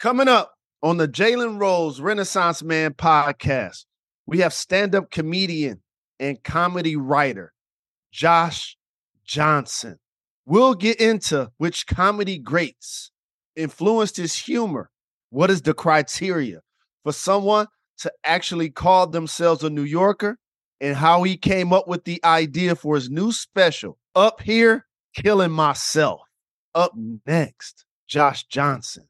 Coming up on the Jalen Rose Renaissance Man podcast, we have stand up comedian and comedy writer Josh Johnson. We'll get into which comedy greats influenced his humor. What is the criteria for someone to actually call themselves a New Yorker and how he came up with the idea for his new special, Up Here, Killing Myself. Up next, Josh Johnson.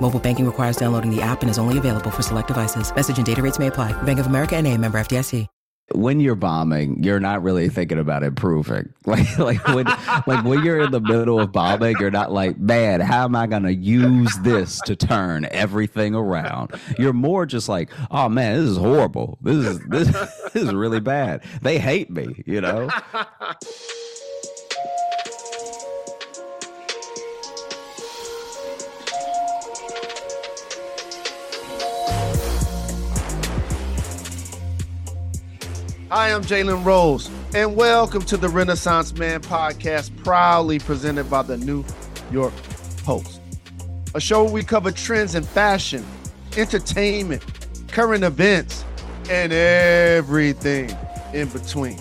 Mobile banking requires downloading the app and is only available for select devices. Message and data rates may apply. Bank of America and a member FDIC. when you're bombing, you're not really thinking about improving. Like like when like when you're in the middle of bombing, you're not like, man, how am I gonna use this to turn everything around? You're more just like, oh man, this is horrible. This is this, this is really bad. They hate me, you know? Hi, I'm Jalen Rose, and welcome to the Renaissance Man podcast, proudly presented by the New York Post. A show where we cover trends in fashion, entertainment, current events, and everything in between.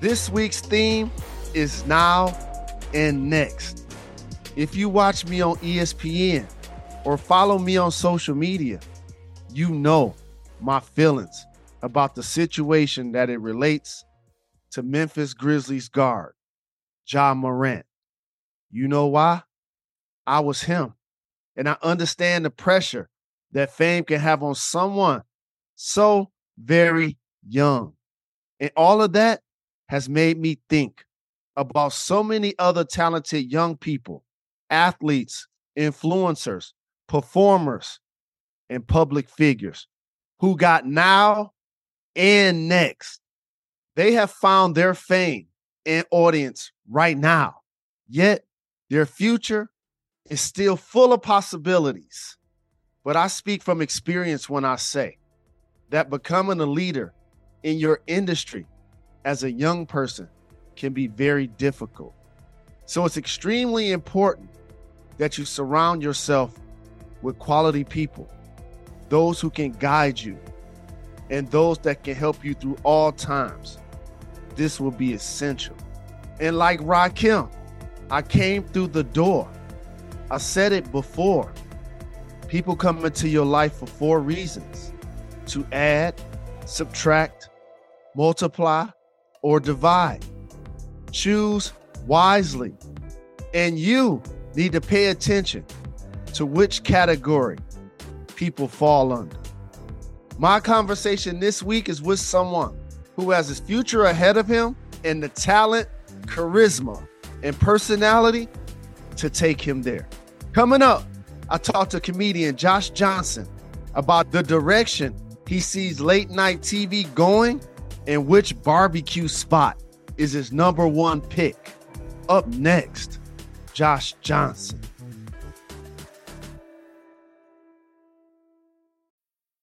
This week's theme is now and next. If you watch me on ESPN or follow me on social media, you know my feelings about the situation that it relates to Memphis Grizzlies guard, Ja Morant. You know why? I was him. And I understand the pressure that fame can have on someone so very young. And all of that has made me think about so many other talented young people, athletes, influencers, performers, and public figures who got now and next. They have found their fame and audience right now, yet their future is still full of possibilities. But I speak from experience when I say that becoming a leader in your industry as a young person can be very difficult. So it's extremely important that you surround yourself with quality people, those who can guide you, and those that can help you through all times. This will be essential. And like Rakim, I came through the door. I said it before. People come into your life for four reasons to add, subtract, multiply, or divide. Choose wisely. And you need to pay attention to which category people fall under. My conversation this week is with someone who has his future ahead of him and the talent, charisma, and personality to take him there. Coming up, I talked to comedian Josh Johnson about the direction he sees late night TV going and which barbecue spot is his number one pick. Up next, Josh Johnson.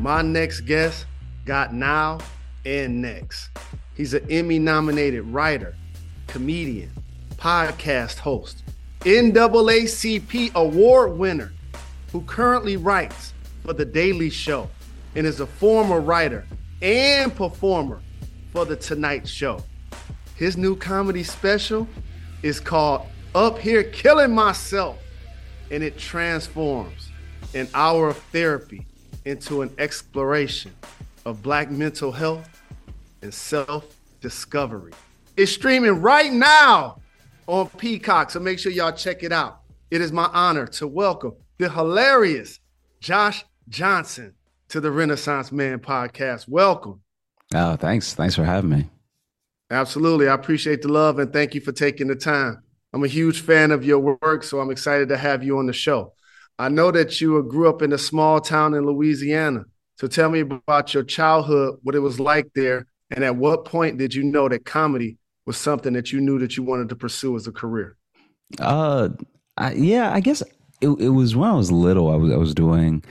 My next guest got now and next. He's an Emmy nominated writer, comedian, podcast host, NAACP award winner who currently writes for The Daily Show and is a former writer and performer for The Tonight Show. His new comedy special is called Up Here Killing Myself, and it transforms an hour of therapy into an exploration of Black mental health and self discovery. It's streaming right now on Peacock, so make sure y'all check it out. It is my honor to welcome the hilarious Josh Johnson to the Renaissance Man podcast. Welcome. Oh, thanks. Thanks for having me. Absolutely. I appreciate the love and thank you for taking the time. I'm a huge fan of your work, so I'm excited to have you on the show. I know that you grew up in a small town in Louisiana. So tell me about your childhood, what it was like there, and at what point did you know that comedy was something that you knew that you wanted to pursue as a career? Uh, I, yeah, I guess it, it was when I was little. I was I was doing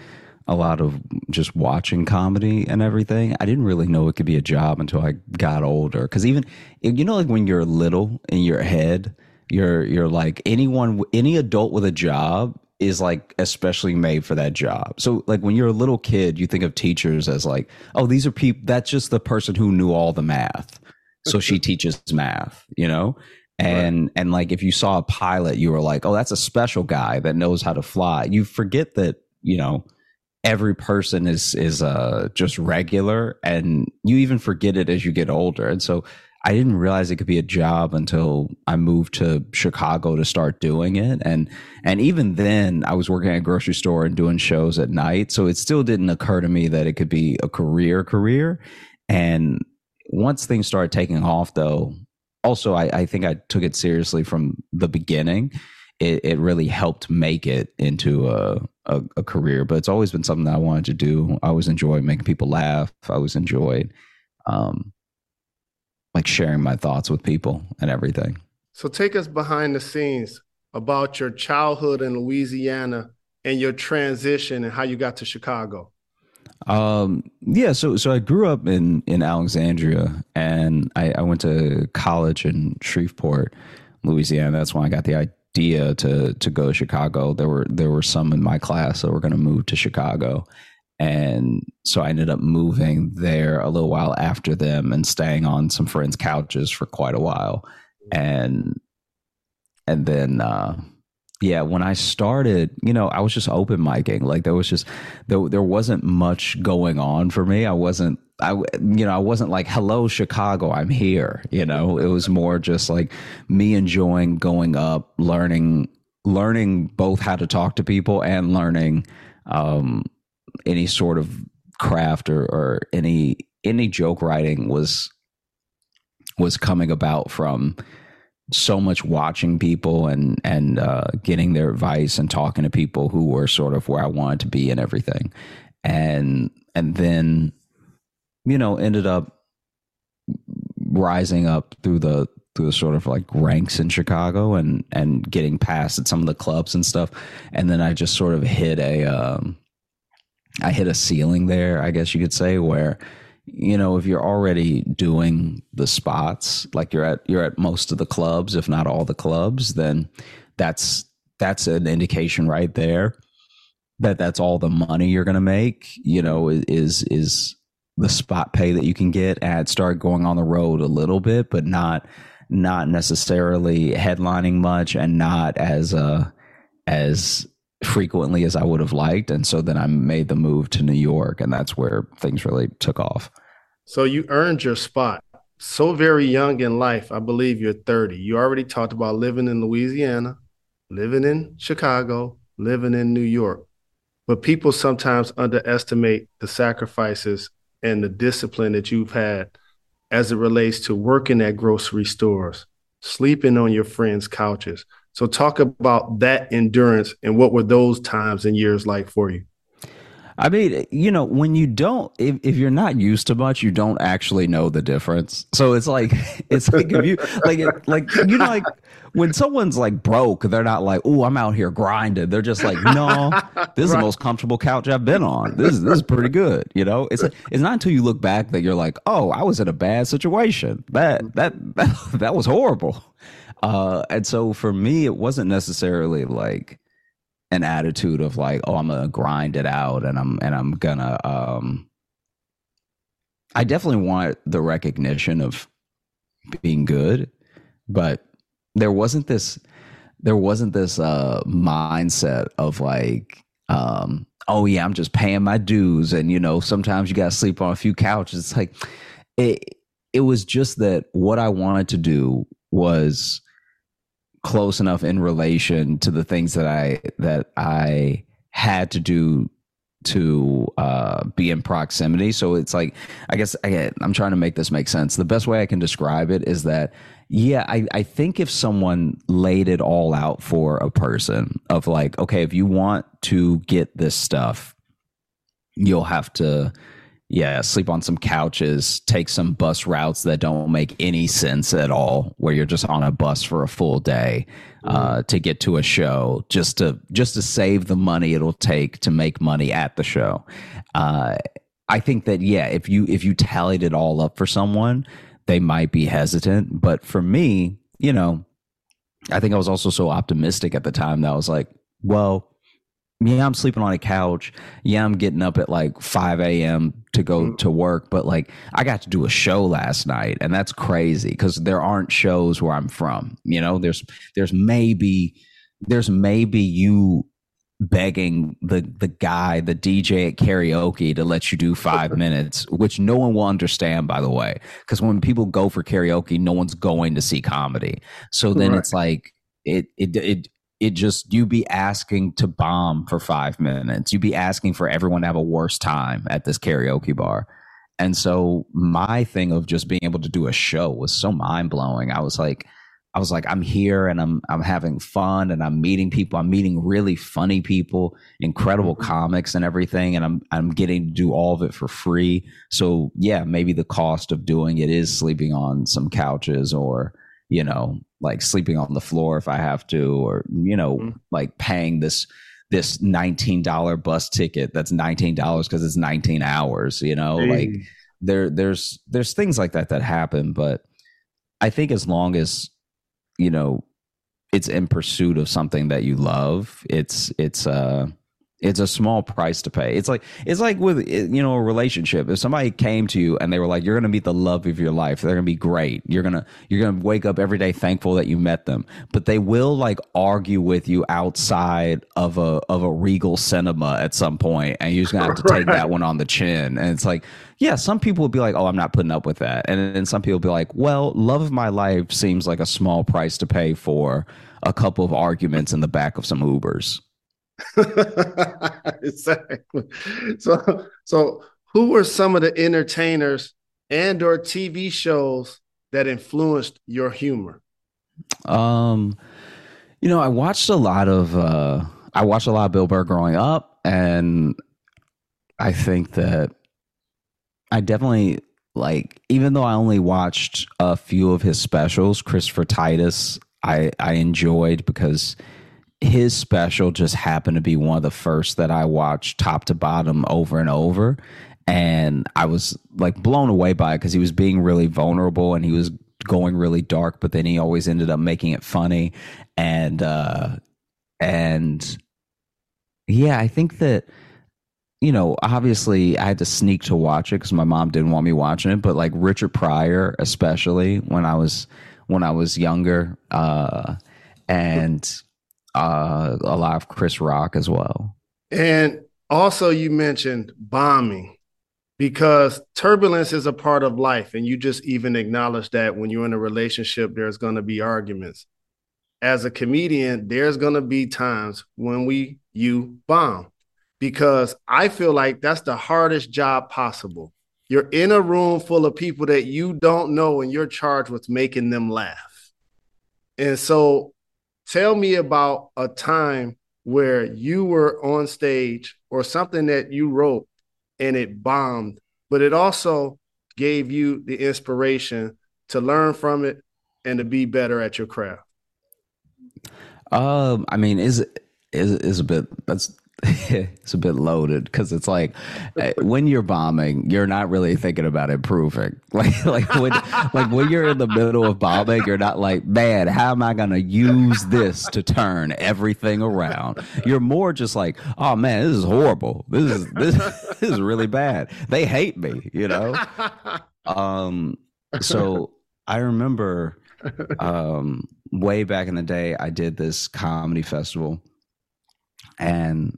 a lot of just watching comedy and everything. I didn't really know it could be a job until I got older. Because even you know, like when you're little in your head, you're you're like anyone, any adult with a job is like especially made for that job. So like when you're a little kid, you think of teachers as like, oh, these are people. That's just the person who knew all the math, so she teaches math. You know. And right. and like if you saw a pilot, you were like, oh, that's a special guy that knows how to fly. You forget that you know every person is is uh just regular and you even forget it as you get older and so i didn't realize it could be a job until i moved to chicago to start doing it and and even then i was working at a grocery store and doing shows at night so it still didn't occur to me that it could be a career career and once things started taking off though also i, I think i took it seriously from the beginning it, it really helped make it into a, a, a career. But it's always been something that I wanted to do. I always enjoyed making people laugh. I always enjoyed um, like sharing my thoughts with people and everything. So take us behind the scenes about your childhood in Louisiana and your transition and how you got to Chicago. Um, yeah, so so I grew up in in Alexandria and I, I went to college in Shreveport, Louisiana. That's when I got the idea to to go to Chicago. There were there were some in my class that were going to move to Chicago, and so I ended up moving there a little while after them and staying on some friends' couches for quite a while, and and then. Uh, yeah, when I started, you know, I was just open micing. Like there was just there there wasn't much going on for me. I wasn't I you know, I wasn't like hello Chicago, I'm here, you know. It was more just like me enjoying going up, learning learning both how to talk to people and learning um any sort of craft or, or any any joke writing was was coming about from so much watching people and and uh, getting their advice and talking to people who were sort of where I wanted to be and everything, and and then you know ended up rising up through the through the sort of like ranks in Chicago and and getting passed at some of the clubs and stuff, and then I just sort of hit a um, I hit a ceiling there, I guess you could say, where you know if you're already doing the spots like you're at you're at most of the clubs if not all the clubs then that's that's an indication right there that that's all the money you're going to make you know is is the spot pay that you can get and start going on the road a little bit but not not necessarily headlining much and not as uh as frequently as I would have liked. And so then I made the move to New York, and that's where things really took off. So you earned your spot so very young in life. I believe you're 30. You already talked about living in Louisiana, living in Chicago, living in New York. But people sometimes underestimate the sacrifices and the discipline that you've had as it relates to working at grocery stores, sleeping on your friends' couches, so talk about that endurance and what were those times and years like for you? I mean, you know, when you don't, if, if you're not used to much, you don't actually know the difference. So it's like, it's like if you like, like you know, like when someone's like broke, they're not like, "Oh, I'm out here grinding." They're just like, "No, this is the most comfortable couch I've been on. This is this is pretty good." You know, it's it's not until you look back that you're like, "Oh, I was in a bad situation. That that that, that was horrible." Uh, and so for me, it wasn't necessarily like an attitude of like, oh, I'm gonna grind it out and I'm and I'm gonna um I definitely want the recognition of being good, but there wasn't this there wasn't this uh mindset of like um oh yeah, I'm just paying my dues and you know, sometimes you gotta sleep on a few couches. It's like it it was just that what I wanted to do was close enough in relation to the things that I that I had to do to uh, be in proximity. So it's like I guess I, I'm trying to make this make sense. The best way I can describe it is that yeah, I, I think if someone laid it all out for a person of like, okay, if you want to get this stuff, you'll have to yeah, sleep on some couches, take some bus routes that don't make any sense at all, where you're just on a bus for a full day uh, mm. to get to a show, just to just to save the money it'll take to make money at the show. Uh, I think that yeah, if you if you tallied it all up for someone, they might be hesitant. But for me, you know, I think I was also so optimistic at the time that I was like, well, yeah, I'm sleeping on a couch. Yeah, I'm getting up at like 5 a.m. to go mm. to work, but like I got to do a show last night, and that's crazy because there aren't shows where I'm from. You know, there's there's maybe there's maybe you begging the the guy, the DJ at karaoke to let you do five minutes, which no one will understand, by the way, because when people go for karaoke, no one's going to see comedy. So then it's like it it it it just you'd be asking to bomb for five minutes. You'd be asking for everyone to have a worse time at this karaoke bar. And so my thing of just being able to do a show was so mind blowing. I was like, I was like, I'm here and I'm I'm having fun and I'm meeting people. I'm meeting really funny people, incredible mm-hmm. comics and everything, and I'm I'm getting to do all of it for free. So yeah, maybe the cost of doing it is sleeping on some couches or you know like sleeping on the floor if I have to, or you know, mm-hmm. like paying this this nineteen dollar bus ticket that's nineteen dollars because it's nineteen hours. You know, like there there's there's things like that that happen, but I think as long as you know it's in pursuit of something that you love, it's it's uh it's a small price to pay. It's like it's like with you know a relationship. If somebody came to you and they were like, "You're going to meet the love of your life. They're going to be great. You're gonna you're gonna wake up every day thankful that you met them." But they will like argue with you outside of a of a Regal cinema at some point, and you're just gonna have to take that one on the chin. And it's like, yeah, some people will be like, "Oh, I'm not putting up with that," and then some people will be like, "Well, love of my life seems like a small price to pay for a couple of arguments in the back of some Ubers." exactly. So, so who were some of the entertainers and or TV shows that influenced your humor? Um, you know, I watched a lot of uh I watched a lot of Bill Burr growing up, and I think that I definitely like even though I only watched a few of his specials, Christopher Titus, I I enjoyed because his special just happened to be one of the first that I watched top to bottom over and over. And I was like blown away by it because he was being really vulnerable and he was going really dark, but then he always ended up making it funny. And, uh, and yeah, I think that, you know, obviously I had to sneak to watch it because my mom didn't want me watching it, but like Richard Pryor, especially when I was, when I was younger, uh, and uh, a lot of Chris Rock as well. And also, you mentioned bombing because turbulence is a part of life. And you just even acknowledge that when you're in a relationship, there's going to be arguments. As a comedian, there's going to be times when we, you bomb because I feel like that's the hardest job possible. You're in a room full of people that you don't know, and you're charged with making them laugh. And so Tell me about a time where you were on stage or something that you wrote and it bombed, but it also gave you the inspiration to learn from it and to be better at your craft? Um, I mean, is is is a bit that's it's a bit loaded because it's like eh, when you're bombing, you're not really thinking about improving. Like like when like when you're in the middle of bombing, you're not like, man, how am I gonna use this to turn everything around? You're more just like, oh man, this is horrible. This is this, this is really bad. They hate me, you know. Um, so I remember um way back in the day, I did this comedy festival and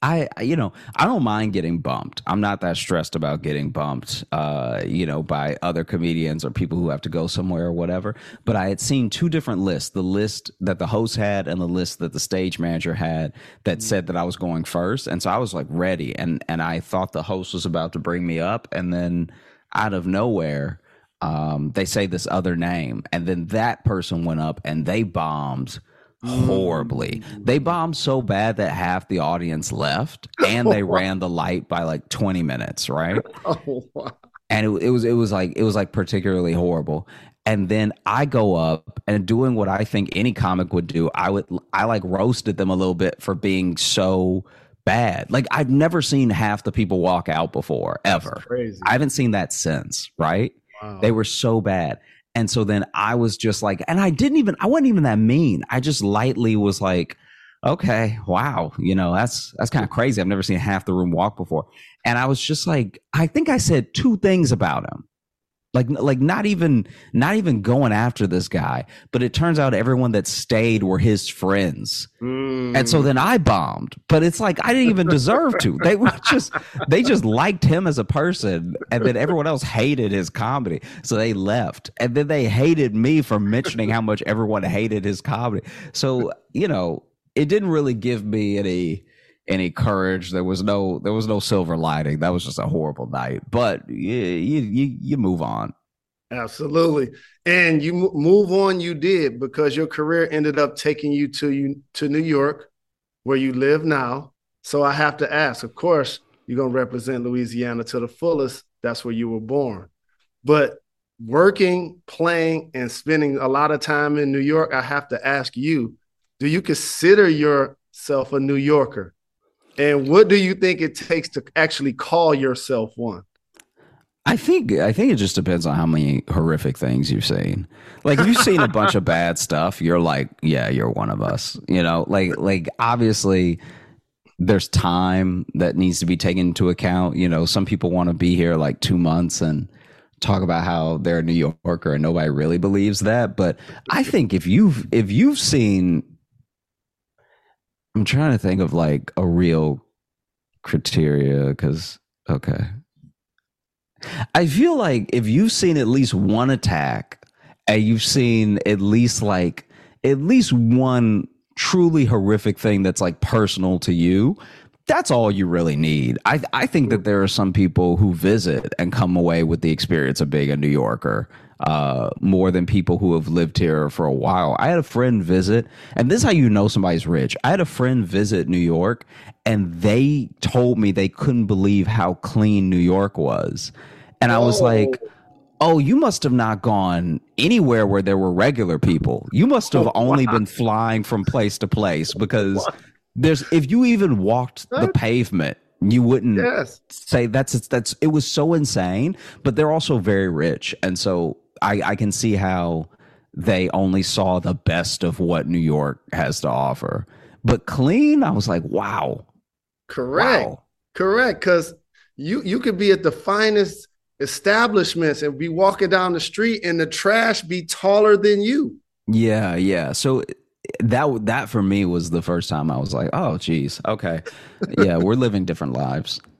I, you know, I don't mind getting bumped. I'm not that stressed about getting bumped, uh, you know, by other comedians or people who have to go somewhere or whatever. But I had seen two different lists the list that the host had and the list that the stage manager had that said that I was going first. And so I was like ready. And, and I thought the host was about to bring me up. And then out of nowhere, um, they say this other name. And then that person went up and they bombed horribly. They mm. bombed so bad that half the audience left, and they ran the light by like twenty minutes, right? Oh, wow. And it, it was it was like it was like particularly horrible. And then I go up and doing what I think any comic would do. I would I like roasted them a little bit for being so bad. Like I've never seen half the people walk out before ever. crazy. I haven't seen that since, right? Wow. They were so bad. And so then I was just like, and I didn't even, I wasn't even that mean. I just lightly was like, okay, wow, you know, that's that's kind of crazy. I've never seen half the room walk before. And I was just like, I think I said two things about him. Like like not even not even going after this guy, but it turns out everyone that stayed were his friends. Mm. And so then I bombed. But it's like I didn't even deserve to. They were just they just liked him as a person and then everyone else hated his comedy. So they left. And then they hated me for mentioning how much everyone hated his comedy. So, you know, it didn't really give me any any courage. There was no there was no silver lining. That was just a horrible night. But you you you, move on. Absolutely. And you move on, you did because your career ended up taking you to you to New York, where you live now. So I have to ask, of course, you're gonna represent Louisiana to the fullest. That's where you were born. But working, playing, and spending a lot of time in New York, I have to ask you, do you consider yourself a New Yorker? And what do you think it takes to actually call yourself one? I think I think it just depends on how many horrific things you've seen. Like if you've seen a bunch of bad stuff, you're like, yeah, you're one of us. You know, like like obviously there's time that needs to be taken into account. You know, some people want to be here like two months and talk about how they're a New Yorker and nobody really believes that. But I think if you've if you've seen I'm trying to think of like a real criteria because okay. I feel like if you've seen at least one attack and you've seen at least like at least one truly horrific thing that's like personal to you, that's all you really need. I I think that there are some people who visit and come away with the experience of being a New Yorker uh, more than people who have lived here for a while. I had a friend visit, and this is how you know somebody's rich. I had a friend visit New York, and they told me they couldn't believe how clean New York was. And I was like, oh, you must have not gone anywhere where there were regular people. You must have only been flying from place to place because there's, if you even walked the pavement, you wouldn't Yes. say that's that's it was so insane but they're also very rich and so i i can see how they only saw the best of what new york has to offer but clean i was like wow Correct. Wow. Correct. Because you you could be at the finest establishments and be walking down the street and the trash be taller than you. yeah yeah so that that for me was the first time i was like oh geez okay yeah we're living different lives